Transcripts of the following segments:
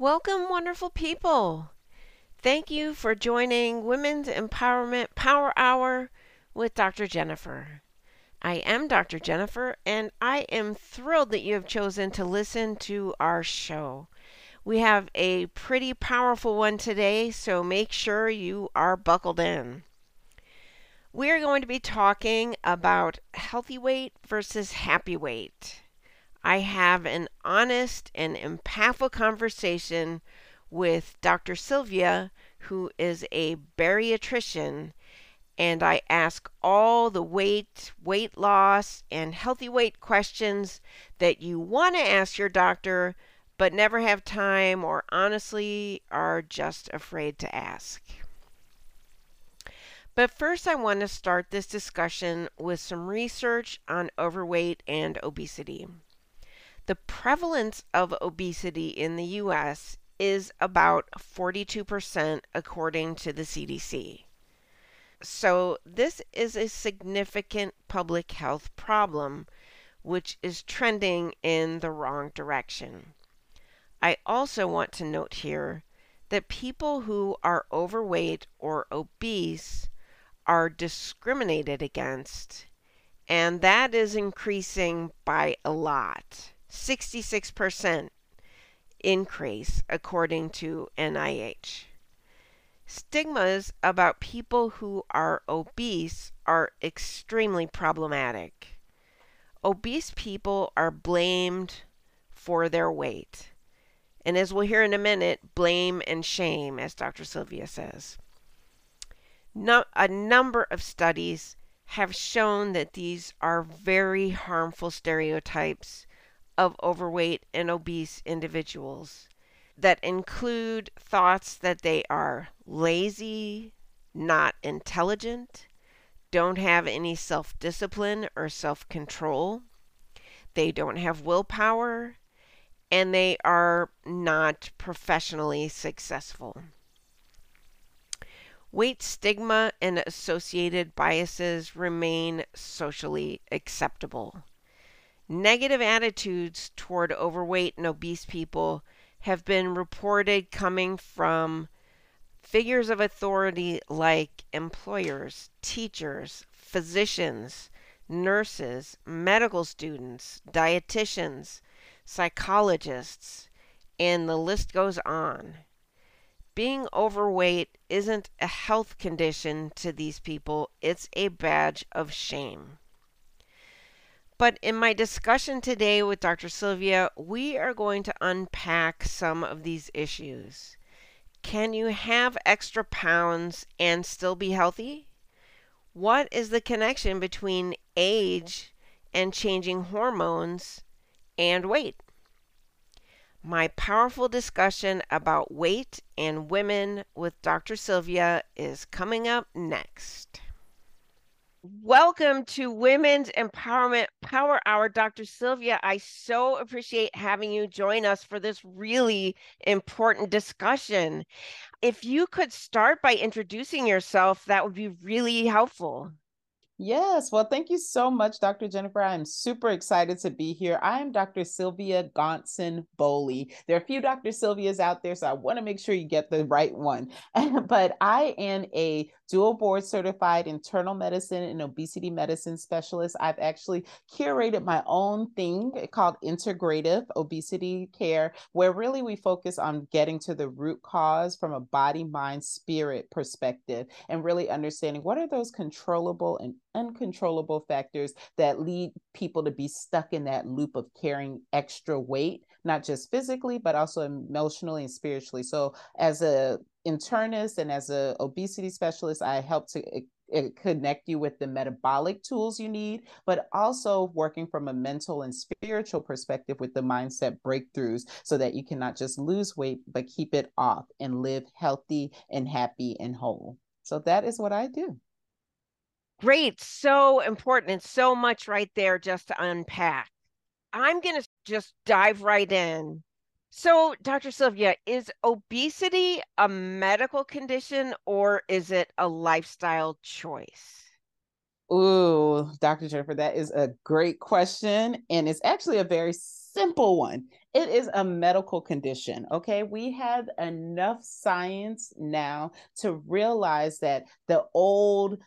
Welcome, wonderful people. Thank you for joining Women's Empowerment Power Hour with Dr. Jennifer. I am Dr. Jennifer, and I am thrilled that you have chosen to listen to our show. We have a pretty powerful one today, so make sure you are buckled in. We are going to be talking about healthy weight versus happy weight. I have an honest and impactful conversation with Dr. Sylvia, who is a bariatrician, and I ask all the weight, weight loss, and healthy weight questions that you want to ask your doctor but never have time or honestly are just afraid to ask. But first, I want to start this discussion with some research on overweight and obesity. The prevalence of obesity in the U.S. is about 42% according to the CDC. So, this is a significant public health problem which is trending in the wrong direction. I also want to note here that people who are overweight or obese are discriminated against, and that is increasing by a lot 66% increase, according to NIH. Stigmas about people who are obese are extremely problematic. Obese people are blamed for their weight. And as we'll hear in a minute, blame and shame, as Dr. Sylvia says no, a number of studies have shown that these are very harmful stereotypes of overweight and obese individuals that include thoughts that they are lazy, not intelligent, don't have any self discipline or self control, they don't have willpower, and they are not professionally successful. Weight stigma and associated biases remain socially acceptable. Negative attitudes toward overweight and obese people have been reported coming from figures of authority like employers, teachers, physicians, nurses, medical students, dietitians, psychologists, and the list goes on being overweight isn't a health condition to these people, it's a badge of shame. But in my discussion today with Dr. Sylvia, we are going to unpack some of these issues. Can you have extra pounds and still be healthy? What is the connection between age and changing hormones and weight? My powerful discussion about weight and women with Dr. Sylvia is coming up next. Welcome to Women's Empowerment Power Hour, Dr. Sylvia. I so appreciate having you join us for this really important discussion. If you could start by introducing yourself, that would be really helpful. Yes. Well, thank you so much, Dr. Jennifer. I'm super excited to be here. I am Dr. Sylvia Gonson Bowley. There are a few Dr. Sylvias out there, so I want to make sure you get the right one. but I am a dual board certified internal medicine and obesity medicine specialist. I've actually curated my own thing called integrative obesity care, where really we focus on getting to the root cause from a body, mind, spirit perspective and really understanding what are those controllable and uncontrollable factors that lead people to be stuck in that loop of carrying extra weight not just physically but also emotionally and spiritually so as a internist and as a obesity specialist, I help to eh, eh, connect you with the metabolic tools you need, but also working from a mental and spiritual perspective with the mindset breakthroughs so that you can not just lose weight, but keep it off and live healthy and happy and whole. So that is what I do. Great. So important and so much right there just to unpack. I'm going to just dive right in so, Dr. Sylvia, is obesity a medical condition or is it a lifestyle choice? Ooh, Dr. Jennifer, that is a great question. And it's actually a very simple one. It is a medical condition. Okay. We have enough science now to realize that the old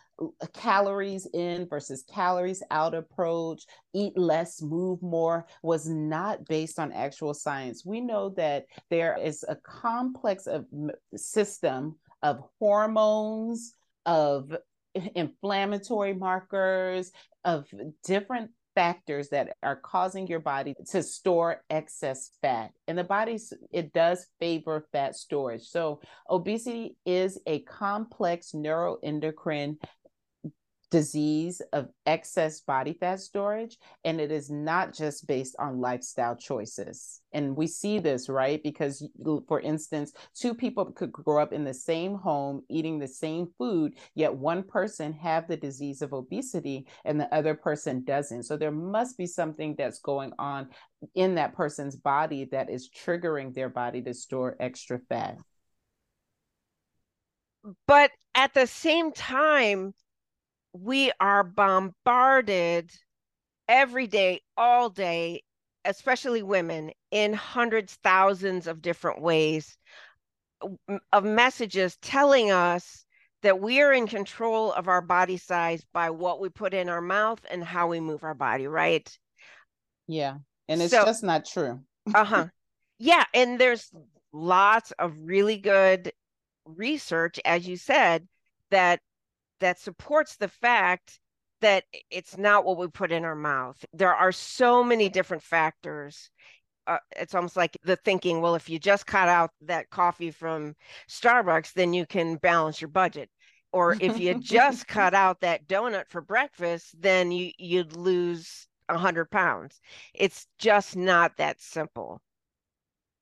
calories in versus calories out approach, eat less, move more, was not based on actual science. We know that there is a complex of system of hormones, of inflammatory markers, of different factors that are causing your body to store excess fat and the body it does favor fat storage. So obesity is a complex neuroendocrine disease of excess body fat storage and it is not just based on lifestyle choices. And we see this right? Because for instance two people could grow up in the same home eating the same food yet one person have the disease of obesity and the other person doesn't. So there must be something that's going on in that person's body that is triggering their body to store extra fat. But at the same time we are bombarded every day, all day, especially women, in hundreds, thousands of different ways of messages telling us that we are in control of our body size by what we put in our mouth and how we move our body, right? Yeah. And it's so, just not true. uh huh. Yeah. And there's lots of really good research, as you said, that that supports the fact that it's not what we put in our mouth. There are so many different factors. Uh, it's almost like the thinking, well, if you just cut out that coffee from Starbucks, then you can balance your budget. Or if you just cut out that donut for breakfast, then you, you'd lose 100 pounds. It's just not that simple.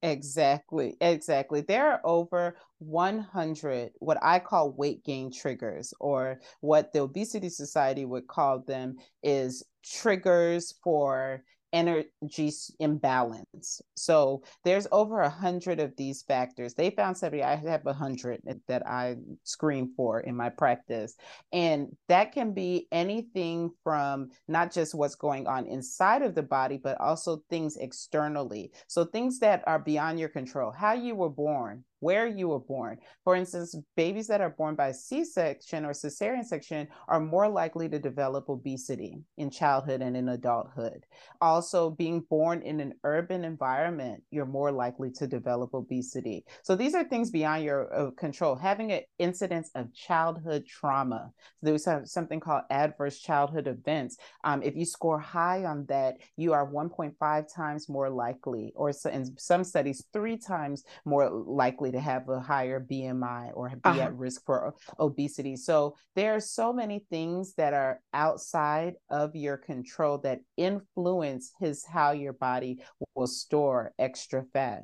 Exactly, exactly. There are over 100 what I call weight gain triggers, or what the Obesity Society would call them is triggers for energy imbalance. So there's over a hundred of these factors. They found 70, I have a hundred that I screen for in my practice. And that can be anything from not just what's going on inside of the body, but also things externally. So things that are beyond your control, how you were born, where you were born. For instance, babies that are born by C section or cesarean section are more likely to develop obesity in childhood and in adulthood. Also, being born in an urban environment, you're more likely to develop obesity. So, these are things beyond your uh, control. Having an incidence of childhood trauma, there was something called adverse childhood events. Um, if you score high on that, you are 1.5 times more likely, or so, in some studies, three times more likely likely to have a higher BMI or be uh-huh. at risk for obesity. So there are so many things that are outside of your control that influence his how your body will store extra fat.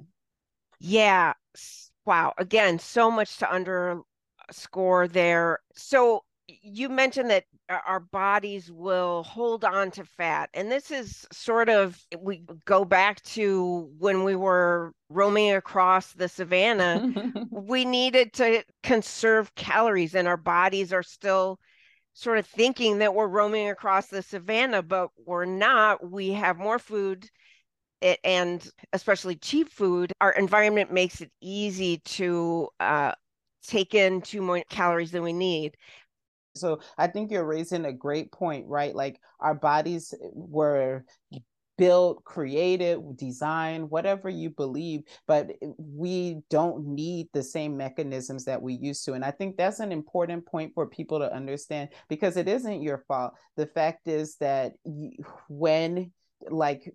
Yeah. Wow. Again, so much to underscore there. So you mentioned that our bodies will hold on to fat. And this is sort of, we go back to when we were roaming across the savannah, we needed to conserve calories, and our bodies are still sort of thinking that we're roaming across the savannah, but we're not. We have more food. and especially cheap food, our environment makes it easy to uh, take in two more calories than we need. So I think you're raising a great point, right? Like our bodies were built, created, designed, whatever you believe, but we don't need the same mechanisms that we used to. And I think that's an important point for people to understand because it isn't your fault. The fact is that when like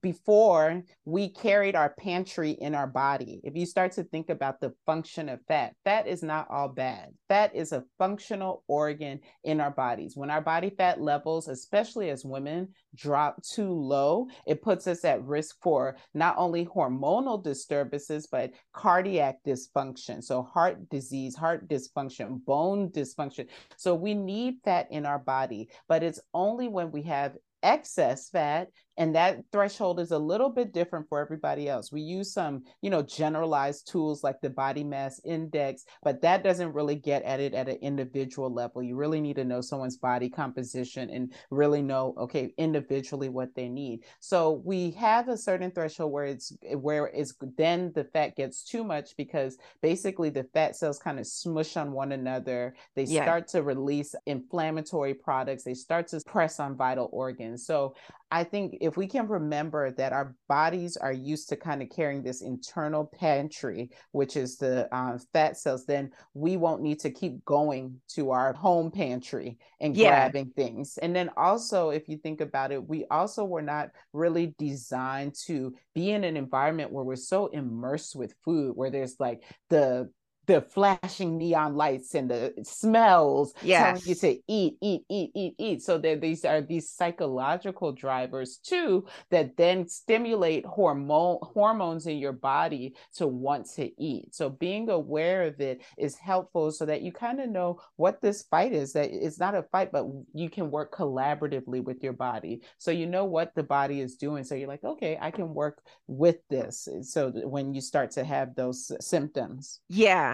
before we carried our pantry in our body if you start to think about the function of fat fat is not all bad. Fat is a functional organ in our bodies. When our body fat levels especially as women drop too low it puts us at risk for not only hormonal disturbances but cardiac dysfunction. So heart disease heart dysfunction bone dysfunction. So we need fat in our body but it's only when we have excess fat and that threshold is a little bit different for everybody else. We use some you know generalized tools like the body mass index but that doesn't really get at it at an individual level. You really need to know someone's body composition and really know okay individually what they need. So we have a certain threshold where it's where it's then the fat gets too much because basically the fat cells kind of smush on one another. They yeah. start to release inflammatory products. They start to press on vital organs. So I think if we can remember that our bodies are used to kind of carrying this internal pantry, which is the uh, fat cells, then we won't need to keep going to our home pantry and yeah. grabbing things. And then also, if you think about it, we also were not really designed to be in an environment where we're so immersed with food, where there's like the the flashing neon lights and the smells yes. telling you to eat, eat, eat, eat, eat. So there these are these psychological drivers too that then stimulate hormone hormones in your body to want to eat. So being aware of it is helpful so that you kind of know what this fight is. That it's not a fight, but you can work collaboratively with your body. So you know what the body is doing. So you're like, okay, I can work with this. So when you start to have those symptoms. Yeah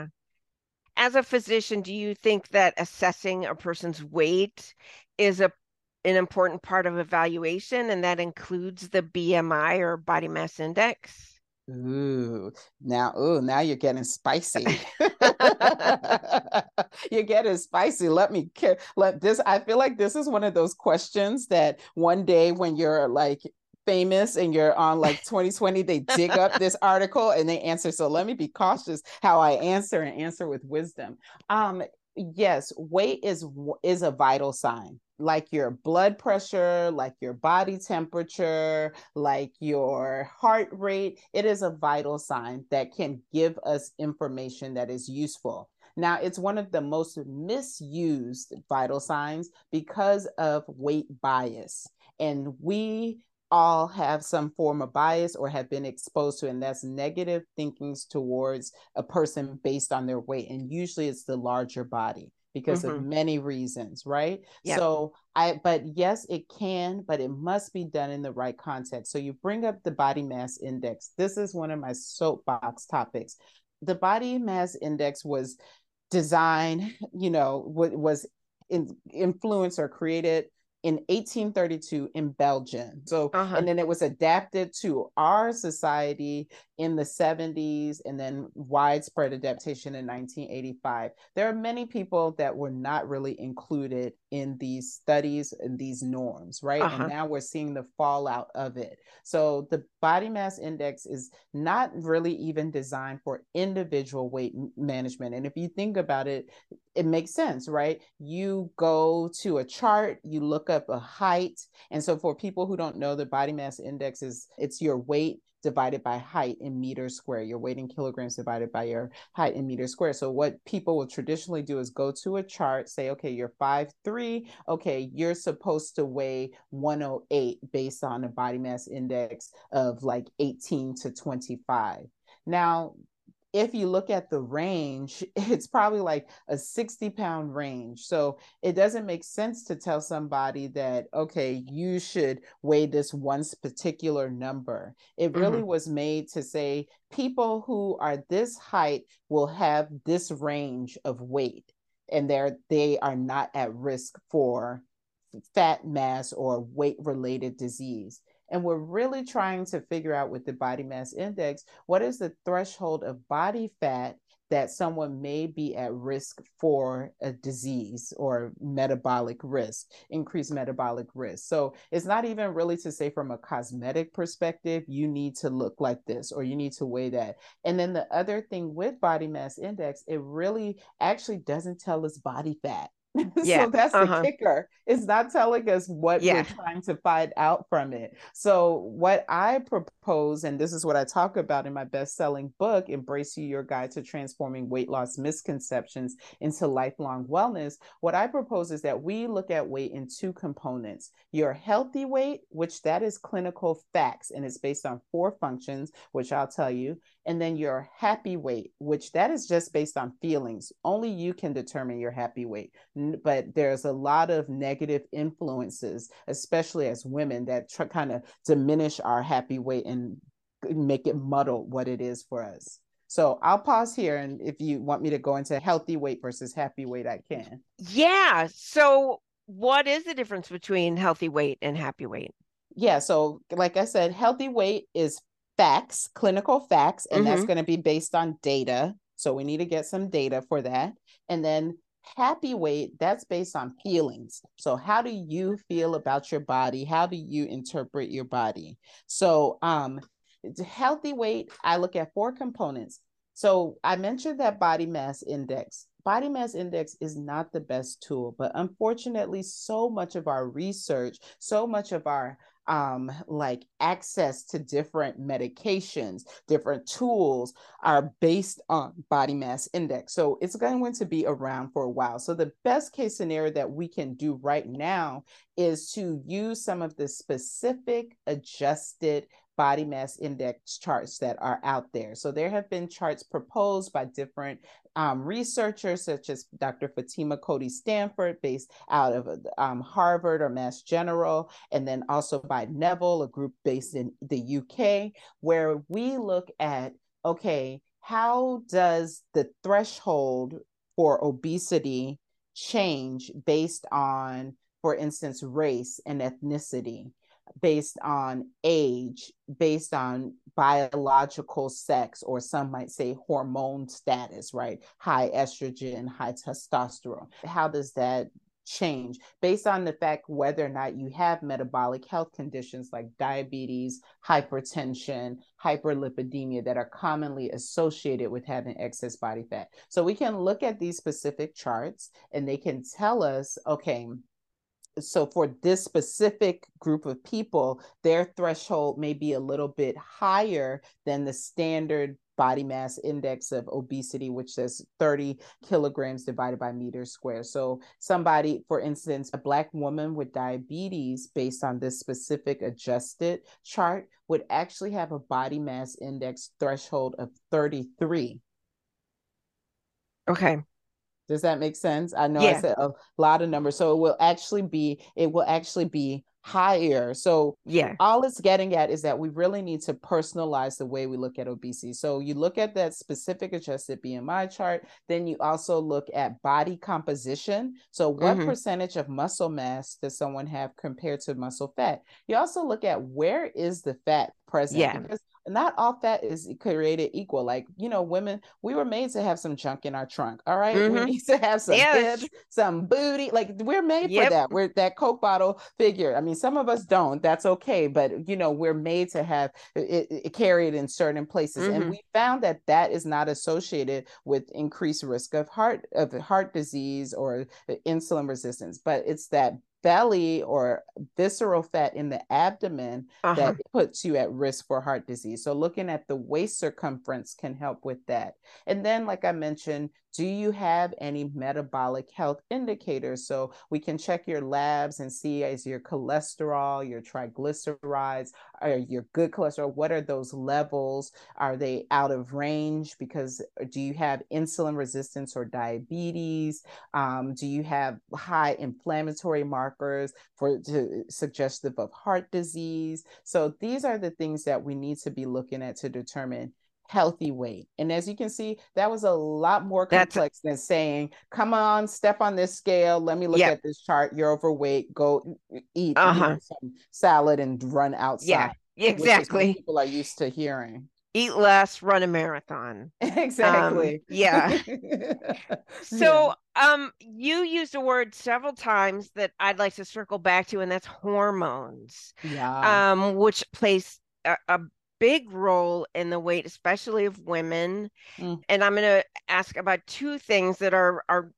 as a physician, do you think that assessing a person's weight is a an important part of evaluation and that includes the BMI or body mass index? Ooh, now, ooh, now you're getting spicy. you're getting spicy. Let me let this. I feel like this is one of those questions that one day when you're like famous and you're on like 20/20 they dig up this article and they answer. So let me be cautious how i answer and answer with wisdom. Um yes weight is is a vital sign. Like your blood pressure like your body temperature like your heart rate it is a vital sign that can give us information that is useful. Now, it's one of the most misused vital signs because of weight bias. And we all have some form of bias or have been exposed to, and that's negative thinkings towards a person based on their weight. And usually it's the larger body because mm-hmm. of many reasons, right? Yep. So I but yes, it can, but it must be done in the right context. So you bring up the body mass index. This is one of my soapbox topics. The body mass index was designed, you know, was in, influenced or created in 1832 in Belgium. So, uh-huh. and then it was adapted to our society in the 70s and then widespread adaptation in 1985. There are many people that were not really included in these studies and these norms, right? Uh-huh. And now we're seeing the fallout of it. So the body mass index is not really even designed for individual weight management. And if you think about it, it makes sense, right? You go to a chart, you look up a height. And so for people who don't know, the body mass index is it's your weight divided by height in meters square, your weight in kilograms divided by your height in meters square. So what people will traditionally do is go to a chart, say, okay, you're five three. Okay, you're supposed to weigh 108 based on a body mass index of like 18 to 25. Now, if you look at the range, it's probably like a 60 pound range. So it doesn't make sense to tell somebody that, okay, you should weigh this one particular number. It really mm-hmm. was made to say people who are this height will have this range of weight and they're they are not at risk for fat mass or weight related disease and we're really trying to figure out with the body mass index what is the threshold of body fat that someone may be at risk for a disease or metabolic risk, increased metabolic risk. So it's not even really to say from a cosmetic perspective, you need to look like this or you need to weigh that. And then the other thing with body mass index, it really actually doesn't tell us body fat. Yeah. so that's uh-huh. the kicker. It's not telling us what yeah. we're trying to find out from it. So what I propose, and this is what I talk about in my best-selling book, Embrace You, Your Guide to Transforming Weight Loss Misconceptions into Lifelong Wellness. What I propose is that we look at weight in two components. Your healthy weight, which that is clinical facts, and it's based on four functions, which I'll tell you. And then your happy weight, which that is just based on feelings. Only you can determine your happy weight but there's a lot of negative influences, especially as women, that kind of diminish our happy weight and make it muddle what it is for us. So I'll pause here. And if you want me to go into healthy weight versus happy weight, I can. Yeah. So, what is the difference between healthy weight and happy weight? Yeah. So, like I said, healthy weight is facts, clinical facts, and mm-hmm. that's going to be based on data. So, we need to get some data for that. And then happy weight, that's based on feelings. So, how do you feel about your body? How do you interpret your body? So, um, healthy weight, I look at four components. So I mentioned that body mass index. Body mass index is not the best tool, but unfortunately, so much of our research, so much of our um, like access to different medications, different tools are based on body mass index. So it's going to be around for a while. So the best case scenario that we can do right now is to use some of the specific adjusted body mass index charts that are out there. So there have been charts proposed by different um, researchers, such as Dr. Fatima Cody Stanford, based out of um, Harvard or Mass General, and then also by Neville, a group based in the UK, where we look at okay, how does the threshold for obesity change based on, for instance, race and ethnicity? Based on age, based on biological sex, or some might say hormone status, right? High estrogen, high testosterone. How does that change based on the fact whether or not you have metabolic health conditions like diabetes, hypertension, hyperlipidemia that are commonly associated with having excess body fat. So we can look at these specific charts and they can tell us, okay, so for this specific group of people their threshold may be a little bit higher than the standard body mass index of obesity which says 30 kilograms divided by meter square so somebody for instance a black woman with diabetes based on this specific adjusted chart would actually have a body mass index threshold of 33 okay does that make sense? I know yeah. I said a lot of numbers. So it will actually be, it will actually be higher. So yeah, all it's getting at is that we really need to personalize the way we look at obesity. So you look at that specific adjusted BMI chart, then you also look at body composition. So what mm-hmm. percentage of muscle mass does someone have compared to muscle fat? You also look at where is the fat present yeah. because not all fat is created equal. Like, you know, women, we were made to have some junk in our trunk. All right? mm-hmm. We need to have some yes. hips, some booty. Like we're made yep. for that. We're that Coke bottle figure. I mean, some of us don't. That's okay. But you know, we're made to have it, it carried in certain places. Mm-hmm. And we found that that is not associated with increased risk of heart of heart disease or insulin resistance, but it's that belly or visceral fat in the abdomen uh-huh. that puts you at risk for heart disease. So, looking at the waist circumference can help with that. And then, like I mentioned, do you have any metabolic health indicators? So we can check your labs and see is your cholesterol, your triglycerides, or your good cholesterol, what are those levels? Are they out of range? Because uh, do you have insulin resistance or diabetes? Um, do you have high inflammatory markers for to, suggestive of heart disease? So these are the things that we need to be looking at to determine healthy weight. And as you can see, that was a lot more complex That's... than saying, come on, step on this scale. Let me look yep. at this chart. You're overweight. Go eat uh-huh. some salad and run outside. Yeah, exactly. people are used to hearing. Eat less, run a marathon. exactly. Um, yeah. so um you used a word several times that I'd like to circle back to, and that's hormones. Yeah. Um, which plays a, a big role in the weight, especially of women. Mm. And I'm going to ask about two things that are are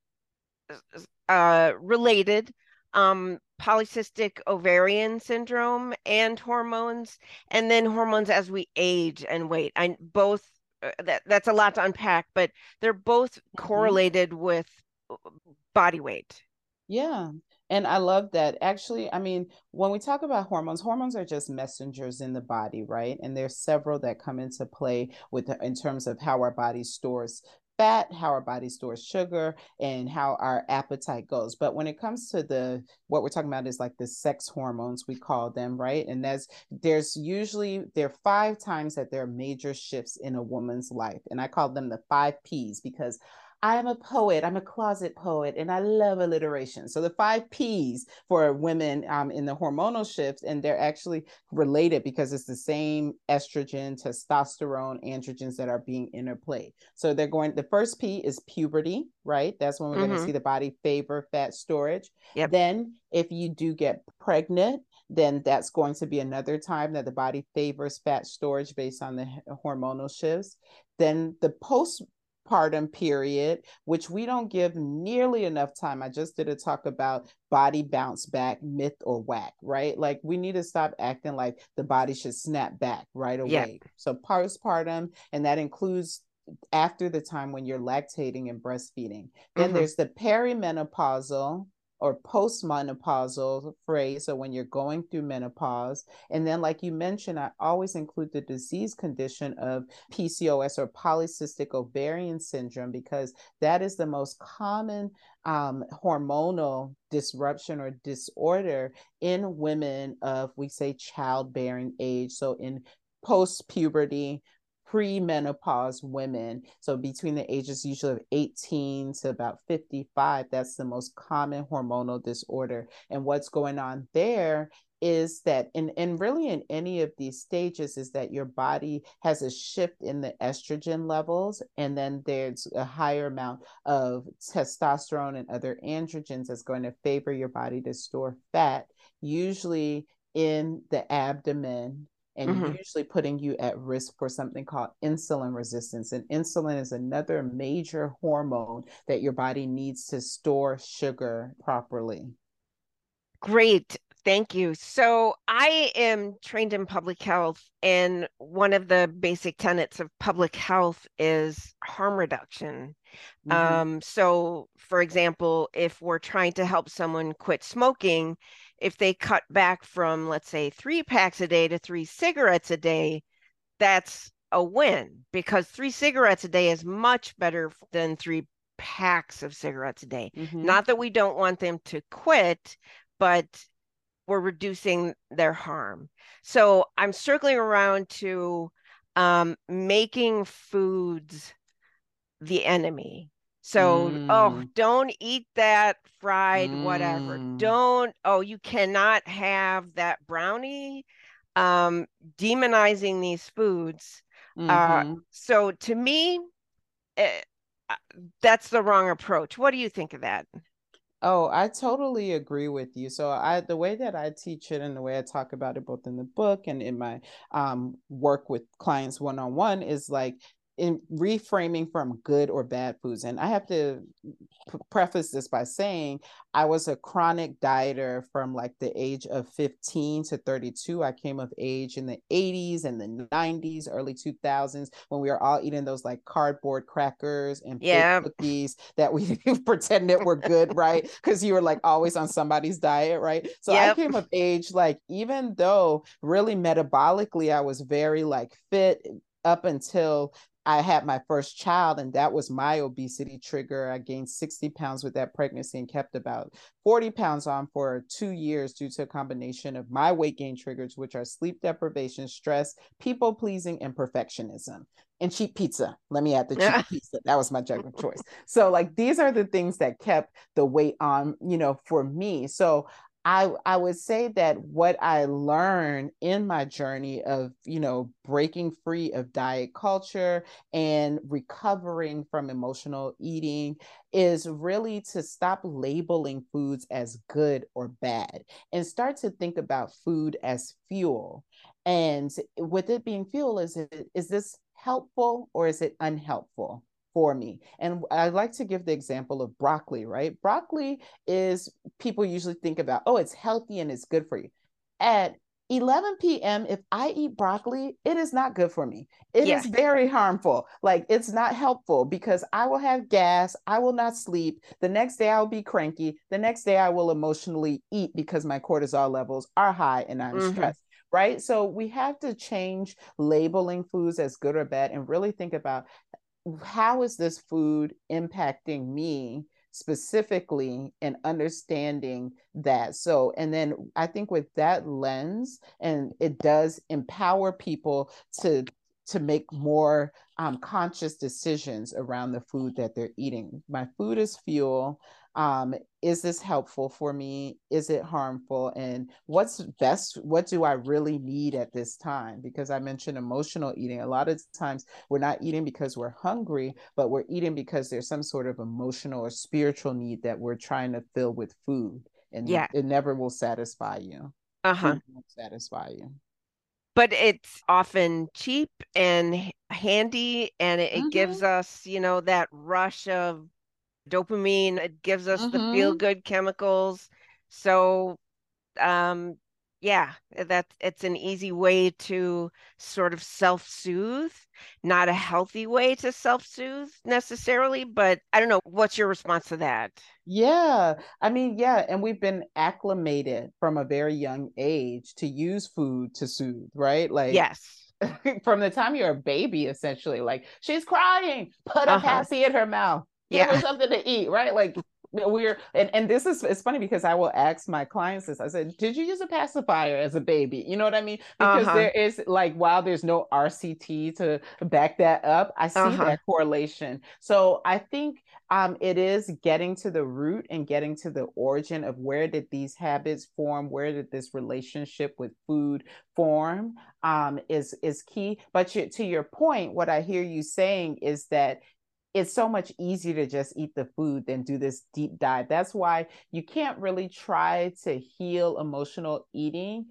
uh, related: um, polycystic ovarian syndrome and hormones, and then hormones as we age and weight. I both uh, that that's a lot to unpack, but they're both mm-hmm. correlated mm-hmm. with uh, body weight. Yeah. And I love that. Actually, I mean, when we talk about hormones, hormones are just messengers in the body, right? And there's several that come into play with in terms of how our body stores fat, how our body stores sugar, and how our appetite goes. But when it comes to the what we're talking about is like the sex hormones, we call them, right? And that's there's usually there are five times that there are major shifts in a woman's life. And I call them the five P's because I'm a poet, I'm a closet poet, and I love alliteration. So the five P's for women um, in the hormonal shifts, and they're actually related because it's the same estrogen, testosterone, androgens that are being interplayed. So they're going, the first P is puberty, right? That's when we're mm-hmm. going to see the body favor fat storage. Yep. Then if you do get pregnant, then that's going to be another time that the body favors fat storage based on the hormonal shifts. Then the post postpartum period, which we don't give nearly enough time. I just did a talk about body bounce back, myth or whack, right? Like we need to stop acting like the body should snap back right away. Yeah. So postpartum, and that includes after the time when you're lactating and breastfeeding. Then mm-hmm. there's the perimenopausal or postmenopausal phrase. So when you're going through menopause. And then, like you mentioned, I always include the disease condition of PCOS or polycystic ovarian syndrome because that is the most common um, hormonal disruption or disorder in women of, we say, childbearing age. So in post puberty, pre-menopause women. So between the ages usually of 18 to about 55 that's the most common hormonal disorder. And what's going on there is that in and really in any of these stages is that your body has a shift in the estrogen levels and then there's a higher amount of testosterone and other androgens that's going to favor your body to store fat usually in the abdomen and mm-hmm. usually putting you at risk for something called insulin resistance. And insulin is another major hormone that your body needs to store sugar properly. Great. Thank you. So, I am trained in public health, and one of the basic tenets of public health is harm reduction. Mm-hmm. Um, so, for example, if we're trying to help someone quit smoking, if they cut back from, let's say, three packs a day to three cigarettes a day, that's a win because three cigarettes a day is much better than three packs of cigarettes a day. Mm-hmm. Not that we don't want them to quit, but we're reducing their harm. So I'm circling around to um, making foods the enemy. So, oh, mm. oh, don't eat that fried mm. whatever. Don't, oh, you cannot have that brownie. Um, demonizing these foods. Uh, mm-hmm. Uh, so to me, eh, uh, that's the wrong approach. What do you think of that? Oh, I totally agree with you. So I the way that I teach it and the way I talk about it both in the book and in my um, work with clients one on one is like in reframing from good or bad foods. And I have to preface this by saying I was a chronic dieter from like the age of 15 to 32. I came of age in the 80s and the 90s, early 2000s when we were all eating those like cardboard crackers and yeah. cookies that we pretended were good, right? Because you were like always on somebody's diet, right? So yep. I came of age like even though really metabolically I was very like fit up until I had my first child, and that was my obesity trigger. I gained 60 pounds with that pregnancy and kept about 40 pounds on for two years due to a combination of my weight gain triggers, which are sleep deprivation, stress, people pleasing, and perfectionism. And cheap pizza. Let me add the cheap pizza. That was my drug of choice. So, like, these are the things that kept the weight on, you know, for me. So, I I would say that what I learned in my journey of, you know, breaking free of diet culture and recovering from emotional eating is really to stop labeling foods as good or bad and start to think about food as fuel. And with it being fuel, is it is this helpful or is it unhelpful? For me. And I like to give the example of broccoli, right? Broccoli is people usually think about, oh, it's healthy and it's good for you. At 11 p.m., if I eat broccoli, it is not good for me. It yeah. is very harmful. Like it's not helpful because I will have gas. I will not sleep. The next day I'll be cranky. The next day I will emotionally eat because my cortisol levels are high and I'm mm-hmm. stressed. Right. So we have to change labeling foods as good or bad and really think about how is this food impacting me specifically and understanding that? So and then i think with that lens and it does empower people to to make more um, conscious decisions around the food that they're eating. My food is fuel um, is this helpful for me? Is it harmful? And what's best what do i really need at this time? Because i mentioned emotional eating. A lot of times we're not eating because we're hungry but we're eating because there's some sort of emotional or spiritual need that we're trying to fill with food and yeah. it never will satisfy you. Uh-huh. Satisfy you. But it's often cheap and handy and it, mm-hmm. it gives us you know that rush of dopamine it gives us mm-hmm. the feel good chemicals. So um yeah that it's an easy way to sort of self-soothe not a healthy way to self-soothe necessarily but i don't know what's your response to that? Yeah i mean yeah and we've been acclimated from a very young age to use food to soothe right? Like yes. from the time you're a baby essentially like she's crying put a uh-huh. passy in her mouth give yeah. her something to eat, right? Like we're and, and this is it's funny because I will ask my clients this. I said, Did you use a pacifier as a baby? You know what I mean? Because uh-huh. there is like while there's no RCT to back that up, I see uh-huh. that correlation. So I think um, it is getting to the root and getting to the origin of where did these habits form, where did this relationship with food form um, is is key. But to, to your point, what I hear you saying is that it's so much easier to just eat the food than do this deep dive. That's why you can't really try to heal emotional eating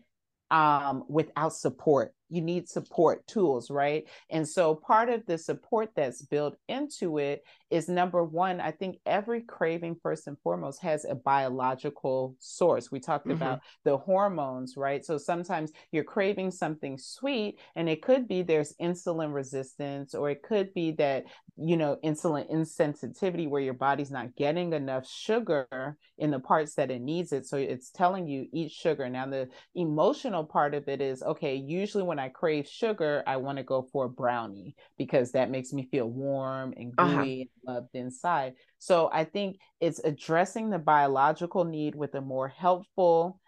um, without support you need support tools, right? And so part of the support that's built into it is number one, I think every craving, first and foremost, has a biological source. We talked mm-hmm. about the hormones, right? So sometimes you're craving something sweet, and it could be there's insulin resistance, or it could be that, you know, insulin insensitivity where your body's not getting enough sugar in the parts that it needs it. So it's telling you eat sugar. Now, the emotional part of it is okay, usually when I crave sugar, I want to go for a brownie because that makes me feel warm and uh-huh. gooey uh-huh. and loved inside. So I think it's addressing the biological need with a more helpful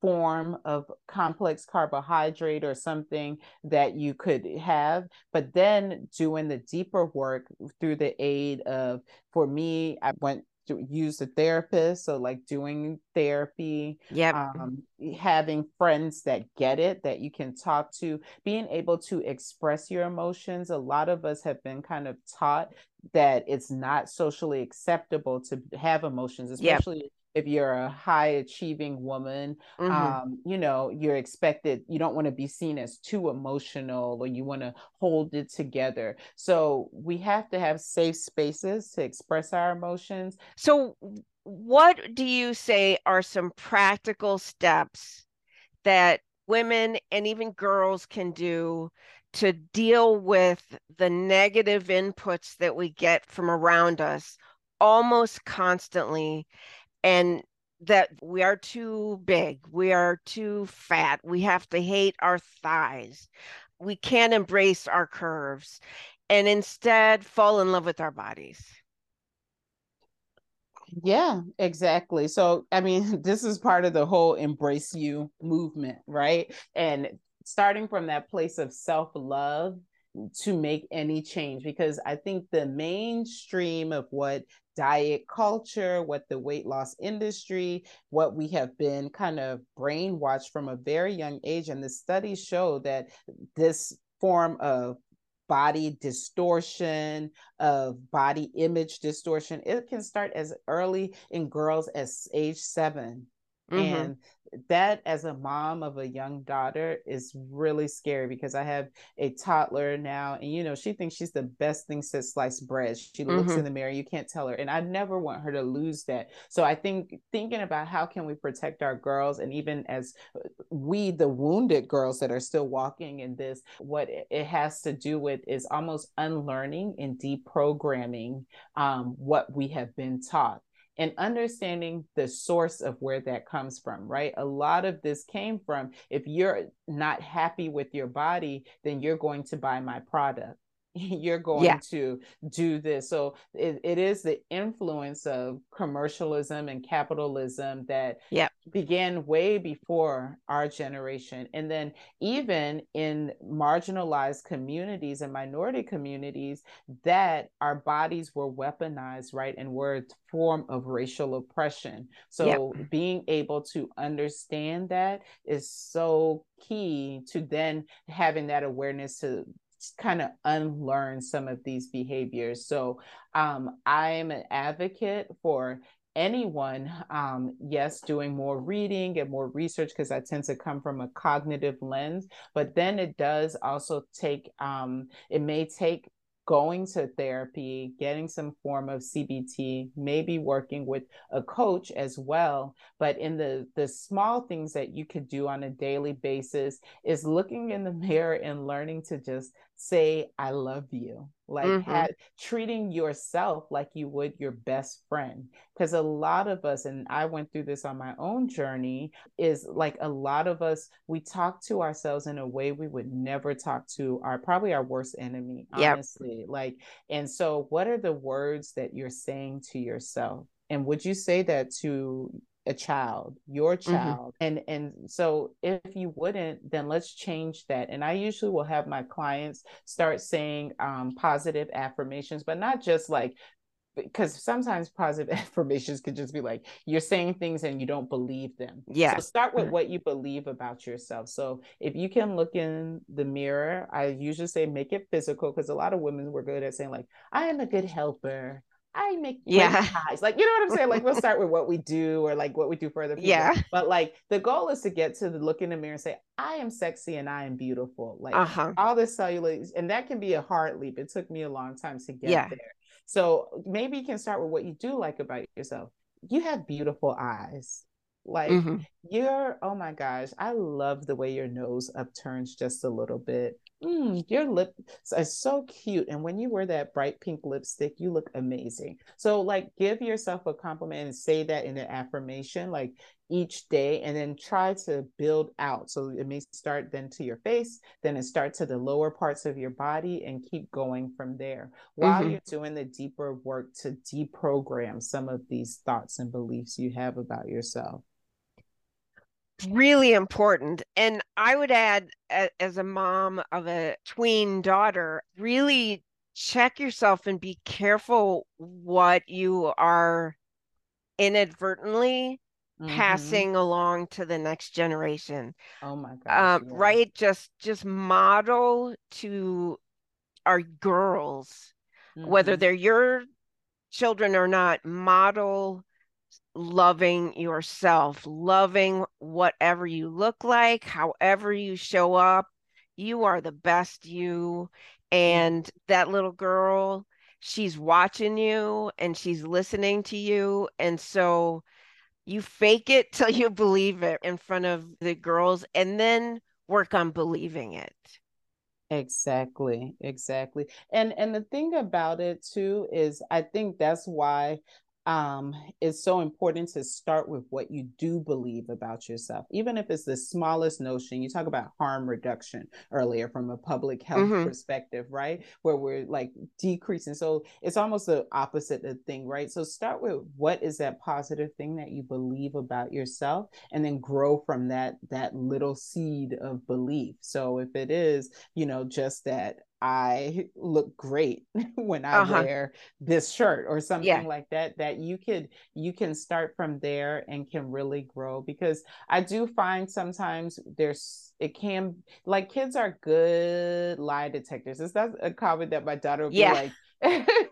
form of complex carbohydrate or something that you could have but then doing the deeper work through the aid of for me i went use a therapist so like doing therapy yeah um, having friends that get it that you can talk to being able to express your emotions. A lot of us have been kind of taught that it's not socially acceptable to have emotions especially yep if you're a high achieving woman mm-hmm. um, you know you're expected you don't want to be seen as too emotional or you want to hold it together. So we have to have safe spaces to express our emotions. So what do you say are some practical steps that women and even girls can do to deal with the negative inputs that we get from around us almost constantly and that we are too big, we are too fat, we have to hate our thighs, we can't embrace our curves, and instead fall in love with our bodies. Yeah, exactly. So, I mean, this is part of the whole embrace you movement, right? And starting from that place of self love to make any change, because I think the mainstream of what diet culture, what the weight loss industry, what we have been kind of brainwashed from a very young age. And the studies show that this form of body distortion, of body image distortion, it can start as early in girls as age 7 mm-hmm. And that as a mom of a young daughter is really scary because I have a toddler now and you know she thinks she's the best thing since sliced bread. She mm-hmm. looks in the mirror, you can't tell her. And I never want her to lose that. So I think thinking about how can we protect our girls and even as we the wounded girls that are still walking in this what it has to do with is almost unlearning and deprogramming um, what we have been taught and understanding the source of where that comes from, right? A lot of this came from if you're not happy with your body, then you're going to buy my product. You're going yeah. to do this. So it, it is the influence of commercialism and capitalism that yep. began way before our generation. And then even in marginalized communities and minority communities, that our bodies were weaponized, right? And were a form of racial oppression. So yep. being able to understand that is so key to then having that awareness to kind of unlearn some of these behaviors. So um, I'm an advocate for anyone, um, yes, doing more reading and more research because I tend to come from a cognitive lens, but then it does also take, um, it may take going to therapy, getting some form of CBT, maybe working with a coach as well. But in the the small things that you could do on a daily basis is looking in the mirror and learning to just say i love you like mm-hmm. treating yourself like you would your best friend because a lot of us and i went through this on my own journey is like a lot of us we talk to ourselves in a way we would never talk to our probably our worst enemy honestly yep. like and so what are the words that you're saying to yourself and would you say that to a child your mm-hmm. child mm-hmm. and and so if you wouldn't then let's change that and i usually will have my clients start saying um, positive affirmations but not just like because sometimes positive affirmations could just be like you're saying things and you don't believe them. Yeah. So start with mm-hmm. what you believe about yourself. So if you can look in the mirror, I usually say make it physical because a lot of women were good at saying like I am a good helper. I make yeah pies. Like, you know what I'm saying? Like, we'll start with what we do or like what we do for other people. Yeah. But like the goal is to get to the look in the mirror and say, I am sexy and I am beautiful. Like uh-huh. all this cellulite, and that can be a hard leap. It took me a long time to get yeah. there. So maybe you can start with what you do like about yourself. You have beautiful eyes. Like mm-hmm. you're, oh my gosh, I love the way your nose upturns just a little bit mm, your lip is so cute. And when you wear that bright pink lipstick, you look amazing. So, like, give yourself a compliment and say that in an affirmation, like each day, and then try to build out. So, it may start then to your face, then it starts to the lower parts of your body, and keep going from there while mm-hmm. you're doing the deeper work to deprogram some of these thoughts and beliefs you have about yourself really important. And I would add, as a mom of a tween daughter, really check yourself and be careful what you are inadvertently mm-hmm. passing along to the next generation. Oh my god! Um, yeah. Right? Just just model to our girls, mm-hmm. whether they're your children or not, model loving yourself, loving whatever you look like, however you show up. You are the best you. Mm-hmm. And that little girl, she's watching you and she's listening to you. And so you fake it till you believe it in front of the girls and then work on believing it. Exactly, exactly. And and the thing about it too is I think that's why um, it's so important to start with what you do believe about yourself, even if it's the smallest notion. You talk about harm reduction earlier from a public health mm-hmm. perspective, right? Where we're like decreasing. So it's almost the opposite of thing, right? So start with what is that positive thing that you believe about yourself, and then grow from that that little seed of belief. So if it is, you know, just that I look great when I uh-huh. wear this shirt or something yeah. like that that you could you can start from there and can really grow because I do find sometimes there's it can like kids are good lie detectors. Is that a comment that my daughter would yeah. be like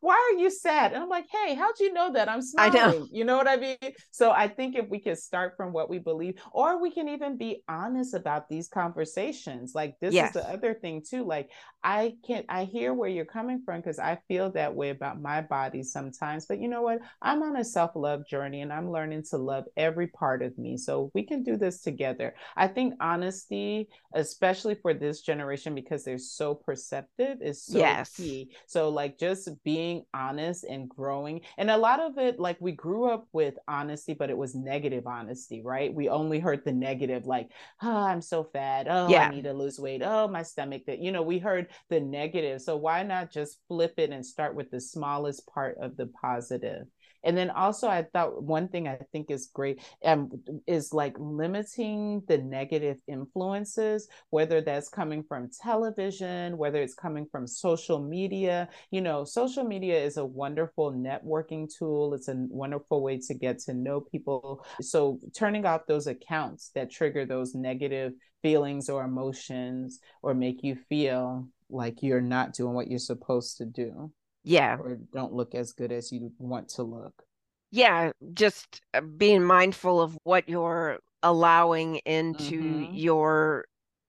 why are you sad? And I'm like, hey, how'd you know that I'm smiling? I know. You know what I mean? So I think if we can start from what we believe, or we can even be honest about these conversations. Like this yes. is the other thing too. Like I can I hear where you're coming from because I feel that way about my body sometimes. But you know what? I'm on a self-love journey and I'm learning to love every part of me. So we can do this together. I think honesty, especially for this generation, because they're so perceptive, is so yes. key. So like just being being honest and growing. And a lot of it, like we grew up with honesty, but it was negative honesty, right? We only heard the negative, like, oh, I'm so fat. Oh, yeah. I need to lose weight. Oh, my stomach. That, you know, we heard the negative. So why not just flip it and start with the smallest part of the positive? And then also, I thought one thing I think is great um, is like limiting the negative influences, whether that's coming from television, whether it's coming from social media. You know, social media is a wonderful networking tool, it's a wonderful way to get to know people. So, turning off those accounts that trigger those negative feelings or emotions or make you feel like you're not doing what you're supposed to do yeah or don't look as good as you want to look yeah just uh, being mindful of what you're allowing into mm-hmm. your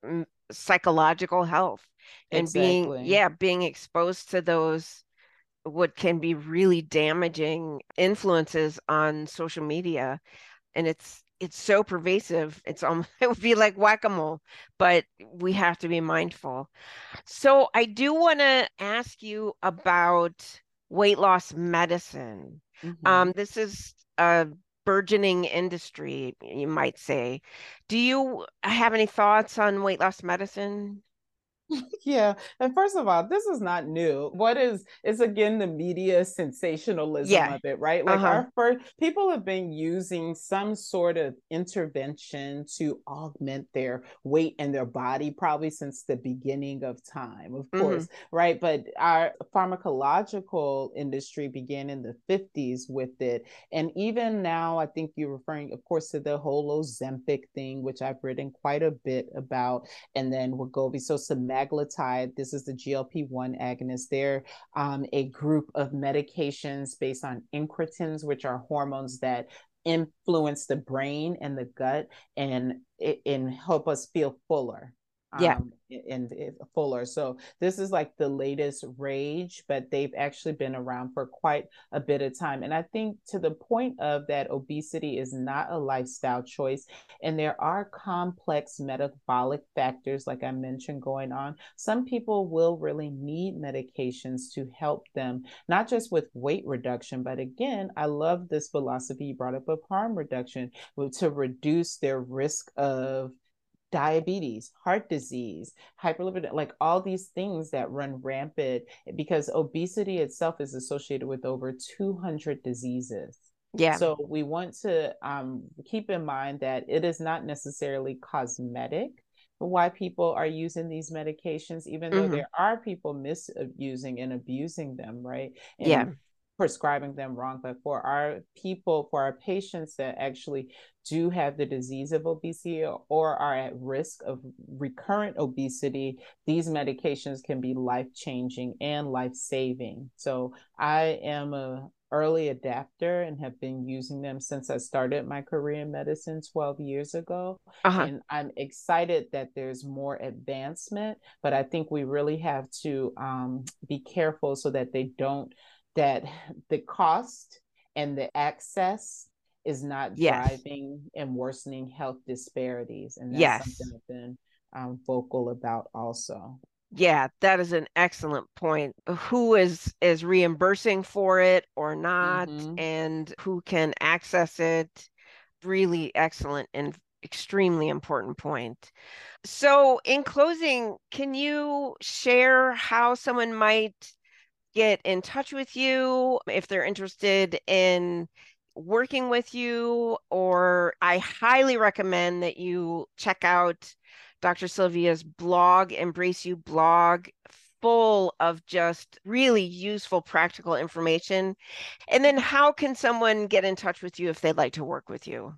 mm, psychological health and exactly. being yeah being exposed to those what can be really damaging influences on social media and it's it's so pervasive. It's almost it would be like whack-a-mole, but we have to be mindful. So I do want to ask you about weight loss medicine. Mm-hmm. Um, this is a burgeoning industry, you might say. Do you have any thoughts on weight loss medicine? Yeah. And first of all, this is not new. What is is again the media sensationalism yeah. of it, right? Like uh-huh. our first people have been using some sort of intervention to augment their weight and their body probably since the beginning of time, of mm-hmm. course, right? But our pharmacological industry began in the 50s with it. And even now, I think you're referring, of course, to the whole Ozempic thing, which I've written quite a bit about, and then Wegovy. So some semaglutide. This is the GLP 1 agonist. They're um, a group of medications based on incretins, which are hormones that influence the brain and the gut and, and help us feel fuller yeah. um, and, and fuller. So this is like the latest rage but they've actually been around for quite a bit of time. And i think to the point of that obesity is not a lifestyle choice and there are complex metabolic factors like i mentioned going on. Some people will really need medications to help them not just with weight reduction but again i love this philosophy you brought up of harm reduction to reduce their risk of diabetes, heart disease, hyperlipidemia, like all these things that run rampant because obesity itself is associated with over 200 diseases. Yeah. So we want to um, keep in mind that it is not necessarily cosmetic why people are using these medications, even though mm-hmm. there are people misusing and abusing them, right? And yeah prescribing them wrong, but for our people, for our patients that actually do have the disease of obesity or are at risk of recurrent obesity, these medications can be life changing and life saving. So I am a early adapter and have been using them since I started my career in medicine 12 years ago. Uh-huh. And I'm excited that there's more advancement, but I think we really have to um, be careful so that they don't that the cost and the access is not yes. driving and worsening health disparities. And that's yes. something I've been um, vocal about also. Yeah, that is an excellent point. Who is is reimbursing for it or not, mm-hmm. and who can access it? Really excellent and extremely important point. So, in closing, can you share how someone might get in touch with you if they're interested in working with you, or I highly recommend that you check out Dr. Sylvia's blog, Embrace You blog, full of just really useful practical information. And then, how can someone get in touch with you if they'd like to work with you?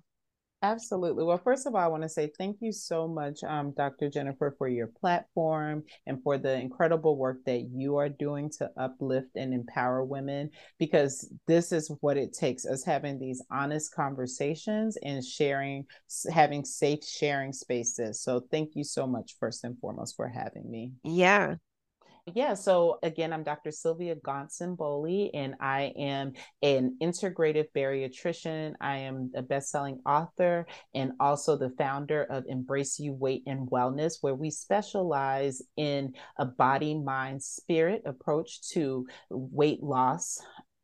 Absolutely. Well, first of all, I want to say thank you so much, um, Dr. Jennifer, for your platform and for the incredible work that you are doing to uplift and empower women, because this is what it takes us having these honest conversations and sharing, having safe sharing spaces. So thank you so much, first and foremost, for having me. Yeah. Yeah, so again, I'm Dr. Sylvia Gonsahn-Bollie, and I am an integrative bariatrician. I am a best-selling author and also the founder of Embrace You Weight and Wellness, where we specialize in a body, mind, spirit approach to weight loss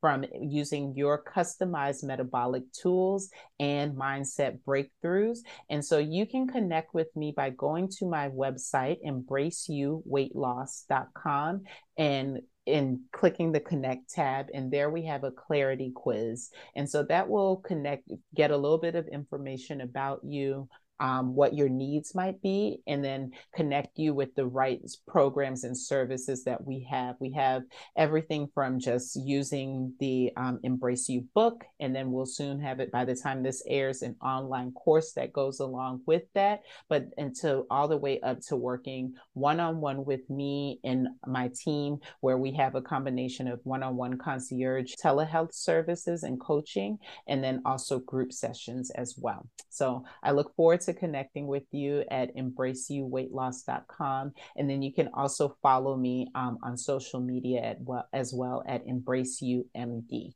from using your customized metabolic tools and mindset breakthroughs. And so you can connect with me by going to my website, embraceyouweightloss.com, and in clicking the connect tab and there we have a clarity quiz and so that will connect get a little bit of information about you um, what your needs might be, and then connect you with the right programs and services that we have. We have everything from just using the um, Embrace You book, and then we'll soon have it by the time this airs an online course that goes along with that, but until all the way up to working one on one with me and my team, where we have a combination of one on one concierge telehealth services and coaching, and then also group sessions as well. So I look forward to connecting with you at embraceyouweightloss.com. And then you can also follow me um, on social media at well, as well at embraceyoumd.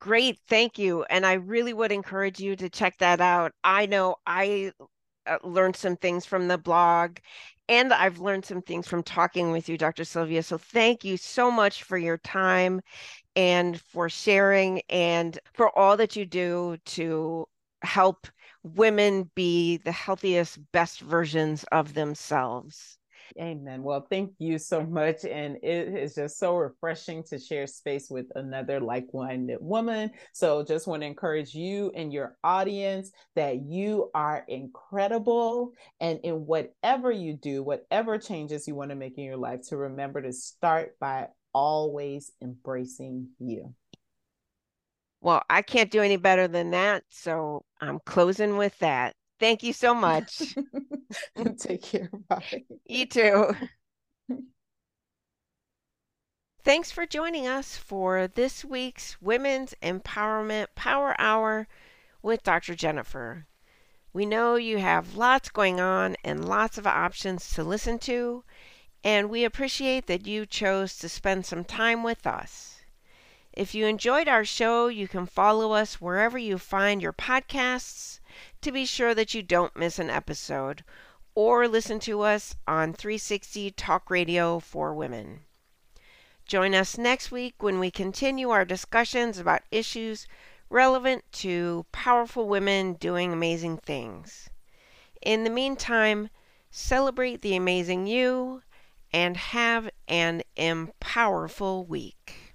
Great, thank you. And I really would encourage you to check that out. I know I uh, learned some things from the blog and I've learned some things from talking with you, Dr. Sylvia. So thank you so much for your time and for sharing and for all that you do to help women be the healthiest, best versions of themselves. Amen. Well, thank you so much. And it is just so refreshing to share space with another like minded woman. So, just want to encourage you and your audience that you are incredible. And in whatever you do, whatever changes you want to make in your life, to remember to start by always embracing you. Well, I can't do any better than that. So I'm closing with that. Thank you so much. Take care. Bye. You too. Thanks for joining us for this week's Women's Empowerment Power Hour with Dr. Jennifer. We know you have lots going on and lots of options to listen to, and we appreciate that you chose to spend some time with us. If you enjoyed our show, you can follow us wherever you find your podcasts to be sure that you don't miss an episode, or listen to us on 360 Talk Radio for Women. Join us next week when we continue our discussions about issues relevant to powerful women doing amazing things. In the meantime, celebrate the amazing you and have an empowerful week.